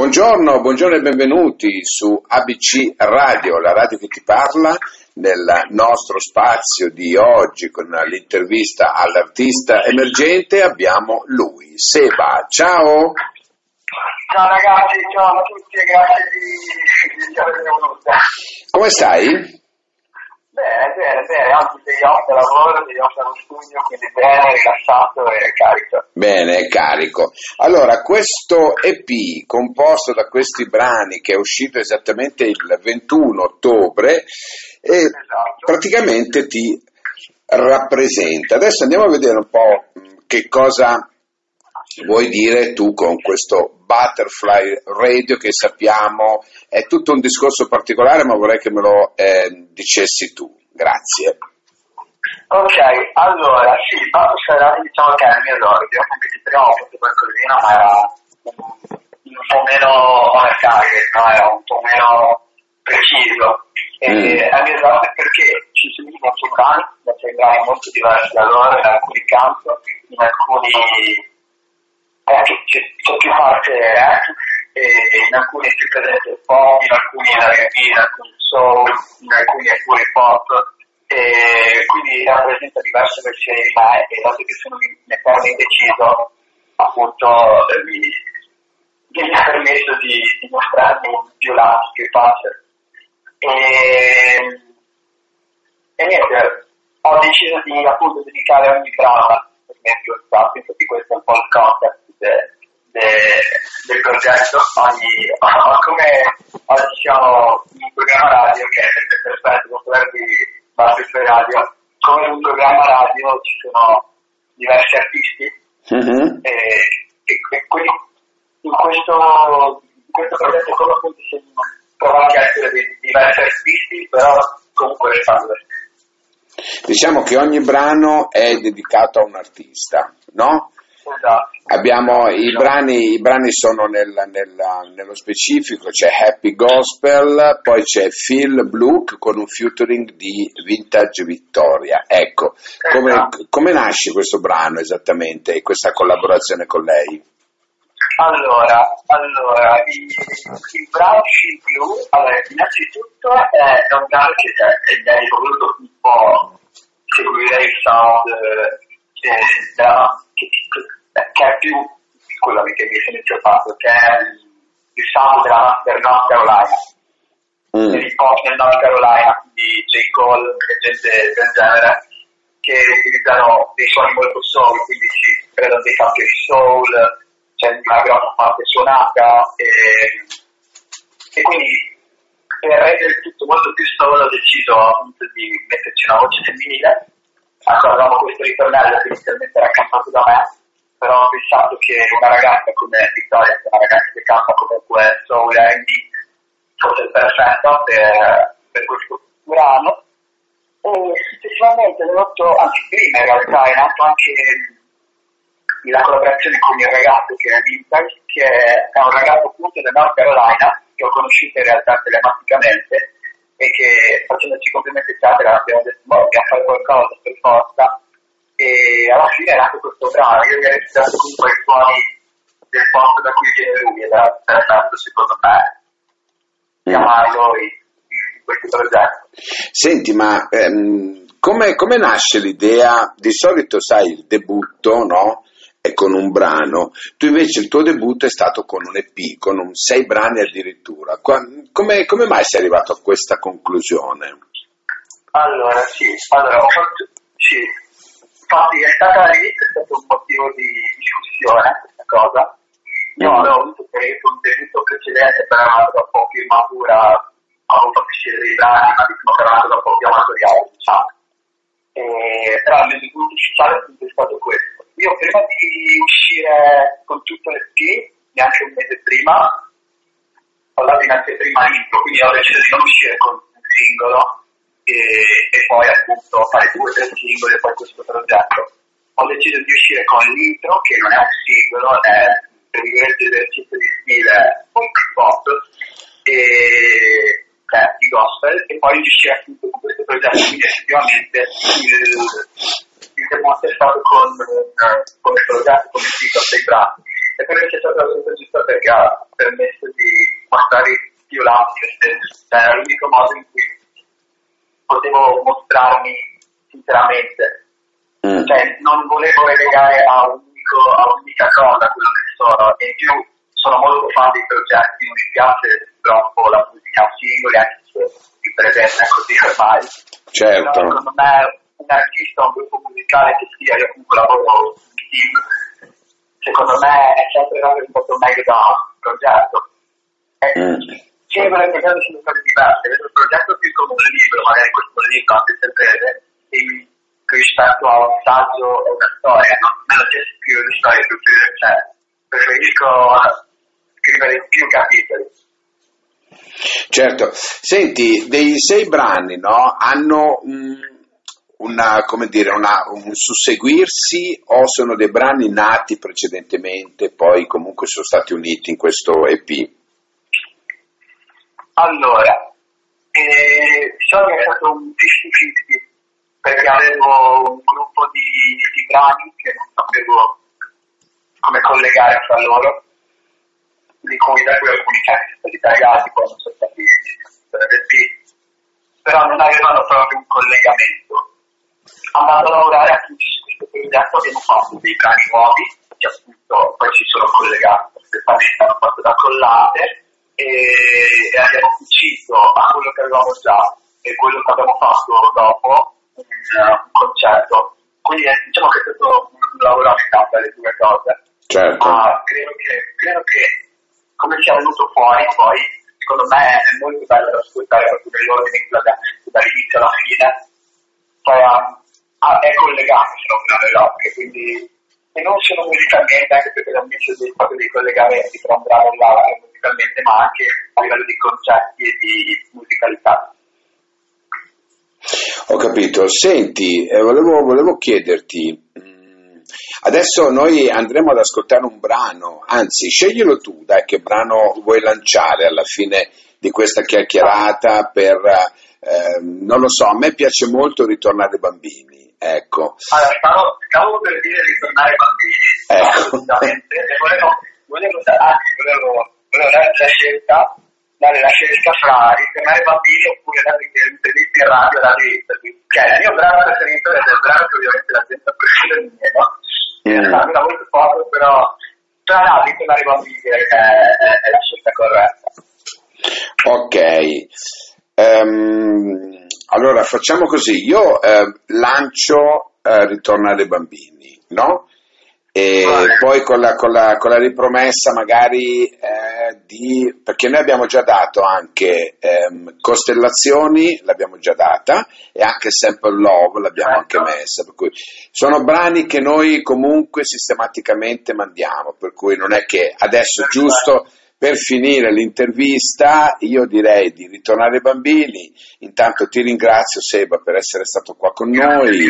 Buongiorno, buongiorno e benvenuti su ABC Radio, la radio che ti parla, nel nostro spazio di oggi con l'intervista all'artista emergente abbiamo lui, Seba. Ciao! Ciao ragazzi, ciao a tutti e grazie di, di avermi venuta. Come stai? Bene, bene, bene, oggi degli off lavoro, degli off allo studio, quindi bene, rilassato e carico. Bene, carico. Allora, questo EP composto da questi brani che è uscito esattamente il 21 ottobre e Esatto. praticamente ti rappresenta. Adesso andiamo a vedere un po' che cosa vuoi dire tu con questo Butterfly Radio che sappiamo è tutto un discorso particolare, ma vorrei che me lo eh, dicessi tu. Grazie. Ok, allora, sì, Butterfly Radio diciamo che è il mio esordio, anche se prima ho fatto qualcosina, ma era un, po' meno on target, no? era un po' meno preciso. E Mm. è il mio esordio perché ci sono molti brani, sono brani molto diversi da loro, in alcuni canto, in alcuni eh, c'è, più parte rap, e in alcuni più presente il pop, in alcuni è R&B, in alcuni soul, in alcuni è pure pop, e quindi rappresenta diverse versioni di me e dato che sono in eterno indeciso, appunto eh, mi, ha permesso di, di mostrarmi più lati, più facile. E, e niente, ho deciso di appunto dedicare ogni brano per stato, infatti questo è un po' il concept de- de- del progetto. Ogni, come oggi siamo in un programma radio che è sempre perfetto, con quello di Butterfly Radio, come in un programma radio ci sono diversi artisti Mhm. e, e, e quindi in questo, in questo progetto come appunto siamo provati a essere dei diversi artisti, però comunque restando. Diciamo che ogni brano è dedicato a un artista, no? Abbiamo i brani, i brani sono nel- nel- nello specifico, c'è Happy Gospel, poi c'è Phil Blue con un featuring di Vintage Vittoria. Ecco, come, Esatto. come nasce questo brano esattamente e questa collaborazione con lei? Allora, allora i, il brano Shield Blue, allora, innanzitutto è, è un brano che è, è voluto un po' seguire il sound eh, della- che, che- che è più, scusami che mi sono interrotto, che è il, il sound della, del North Carolina, Mm. hip hop del North Carolina, di J. Cole e gente del genere, che utilizzano dei suoni molto soul, quindi ci prendono dei campi di soul, c'è una grossa parte suonata e, e quindi per rendere il tutto molto più soul ho deciso appunto di metterci una voce femminile. Avevamo questo ritornello che inizialmente era cantato da me, però ho pensato che una ragazza come Vittoria, che una ragazza che canta comunque soul e R&B, fosse perfetta per, per questo brano. E successivamente nato, anzi prima in realtà, è nato anche la collaborazione con il ragazzo che è Vintage, che è un ragazzo appunto del North Carolina, che ho conosciuto in realtà telematicamente e che facendoci complimenti eccetera abbiamo detto "Boh, dobbiamo fare qualcosa per forza e alla fine è nato questo brano, io gli ho registrato comunque i suoni del posto da cui viene lui era perfetto secondo me chiamarlo in, in questo progetto. Senti, ma ehm, come, come nasce l'idea? Di solito sai il debutto, no? È con un brano, tu invece il tuo debutto è stato con un EP, con un sei brani addirittura. Come, come mai sei arrivato a questa conclusione? Allora, sì, allora, ho fatto, sì, infatti è stata lì, è stato un motivo di discussione questa cosa. Io avevo avuto per un debutto precedente, però era una cosa un po' più matura, ho avuto più scegliere dei brani, ma diciamo che era una cosa un po' più amatoriale, diciamo. E, però il mio debutto ufficiale è stato questo. Io prima di uscire con tutto l'EP, neanche un mese prima, ho dato in anteprima l'intro, quindi ho deciso di non uscire con un singolo e poi appunto fare due o tre singoli e poi questo progetto. Ho deciso di uscire con l'intro, che non è un singolo, è per virgolette esercizio di stile punk pop e cioè, di gospel e poi di uscire appunto con questo progetto, quindi effettivamente il, il debutto è stato con, come progetto, come titolo dei brani. E perché c'è stata la scelta giusta per gara, permesso di mostrare più stesso. Cioè, era l'unico modo in cui potevo mostrarmi sinceramente. Mm. Cioè, non volevo relegare a, unico, a un'unica cosa quello che sono, e in più sono molto fan dei progetti, non mi piace troppo la musica singola, anche se mi presenta così ormai. Certo. Però, secondo me un artista, un gruppo musicale che sia, io comunque lavoro in team, secondo me è sempre un po' meglio da un progetto. E, mm. Sempre le cose sono cose diverse, il progetto più come un libro, magari questo libro anche se breve, rispetto a un saggio o una storia, non me lo c'è più le storie più cioè preferisco scrivere più capitoli. Certo, senti, dei sei brani no, hanno un, una, dire, una, un susseguirsi o sono dei brani nati precedentemente, poi comunque sono stati uniti in questo EP? Allora, eh, diciamo che è stato un 50-50 perché avevo un gruppo di, di brani che non sapevo come collegare fra loro di cui da cui alcuni casi sono stati tagliati, poi sono stati retti, però non avevano proprio un collegamento. Andando a lavorare appunto su questo progetto abbiamo fatto dei brani nuovi che appunto poi si sono collegati perfettamente, hanno fatto da collate e abbiamo cucito a quello che avevamo già e quello che abbiamo fatto dopo un, un concerto. Quindi eh, diciamo che è stato un lavoro a metà per le due cose. Certo. Ma credo che, credo che come sia venuto fuori poi, secondo me è molto bello da ascoltare proprio nell'ordine dall'inizio alla fine, poi ah, è collegato se non le locche, quindi e non solo musicalmente, anche perché messo dei, proprio dei collegamenti tra brano e l'altro musicalmente, ma anche a livello di concetti e di musicalità. Ho capito. Senti, eh, volevo, volevo chiederti, Adesso noi andremo ad ascoltare un brano, anzi sceglielo tu, dai, che brano vuoi lanciare alla fine di questa chiacchierata per, eh, non lo so, a me piace molto ritornare bambini, ecco. Allora, stavo, stavo per dire ritornare bambini, ecco. assolutamente, e volevo, volevo, anzi, volevo, volevo dare la scelta, dare la scelta fra ritornare bambini oppure dare interviste in radio da cioè il mio brano preferito è il brano che ovviamente la gente ha preferito il mio, no? in realtà dura molto poco, però tra l'altro tornare bambini che è, è, la scelta corretta. Ok, um, allora facciamo così, io eh, lancio eh, Ritornare bambini, no? E vale. poi con la, con, la, con la, ripromessa magari eh, di, perché noi abbiamo già dato anche ehm, Costellazioni, l'abbiamo già data, e anche Sample Love l'abbiamo anche ecco. messa, per cui sono brani che noi comunque sistematicamente mandiamo, per cui non è che adesso giusto per finire l'intervista io direi di ritornare ai bambini, intanto ti ringrazio Seba per essere stato qua con noi.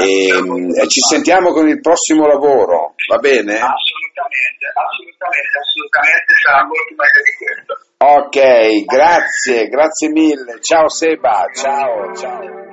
E, e, ci sentiamo con il prossimo lavoro, va bene? Assolutamente, assolutamente, assolutamente sarà molto meglio di questo. Ok, grazie, grazie mille. Ciao Seba, ciao, ciao.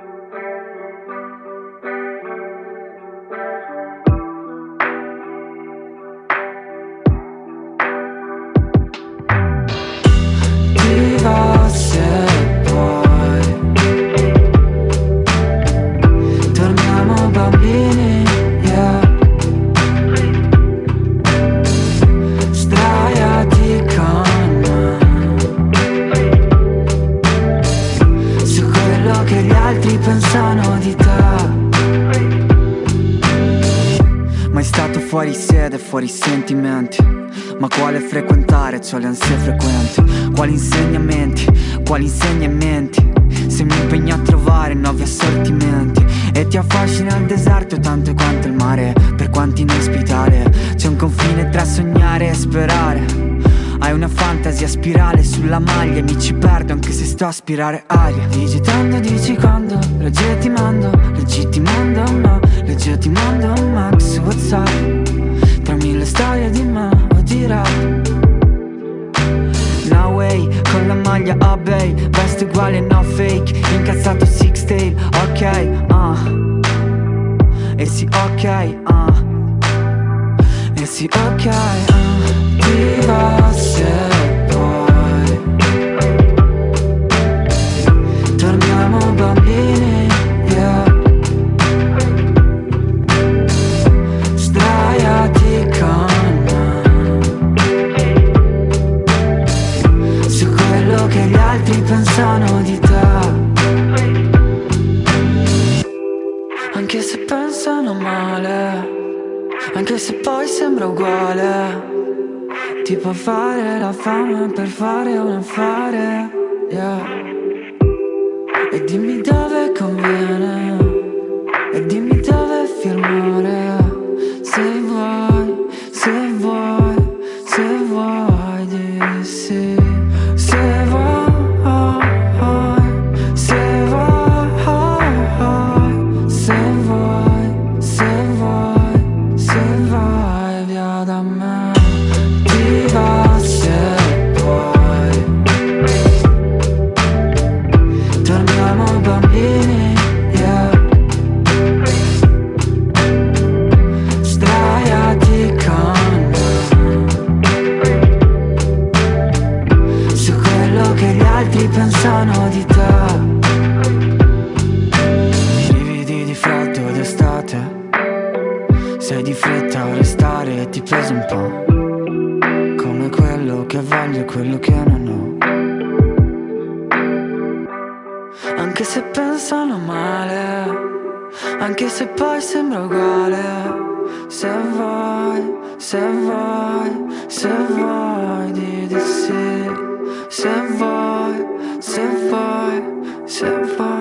Fuori sentimenti. Ma quale frequentare, c'ho le ansie frequenti. Quali insegnamenti, quali insegnamenti? Se mi impegno a trovare nuovi assortimenti. E ti affascina il deserto tanto quanto il mare Per quanti in ospitale C'è un confine tra sognare e sperare. Hai una fantasia spirale sulla maglia Mi ci perdo anche se sto a aspirare aria. Digitando Anche se pensano male Anche se poi sembra uguale. Tipo fare la fame per fare un affare yeah. E dimmi dove conviene E dimmi dove firmare. Se vuoi, se vuoi, se vuoi di sì. prende quello che non ho Anche se pensano male Anche se poi sembra uguale Se vuoi, se vuoi, se vuoi di di sì Se vuoi, se vuoi, se vuoi.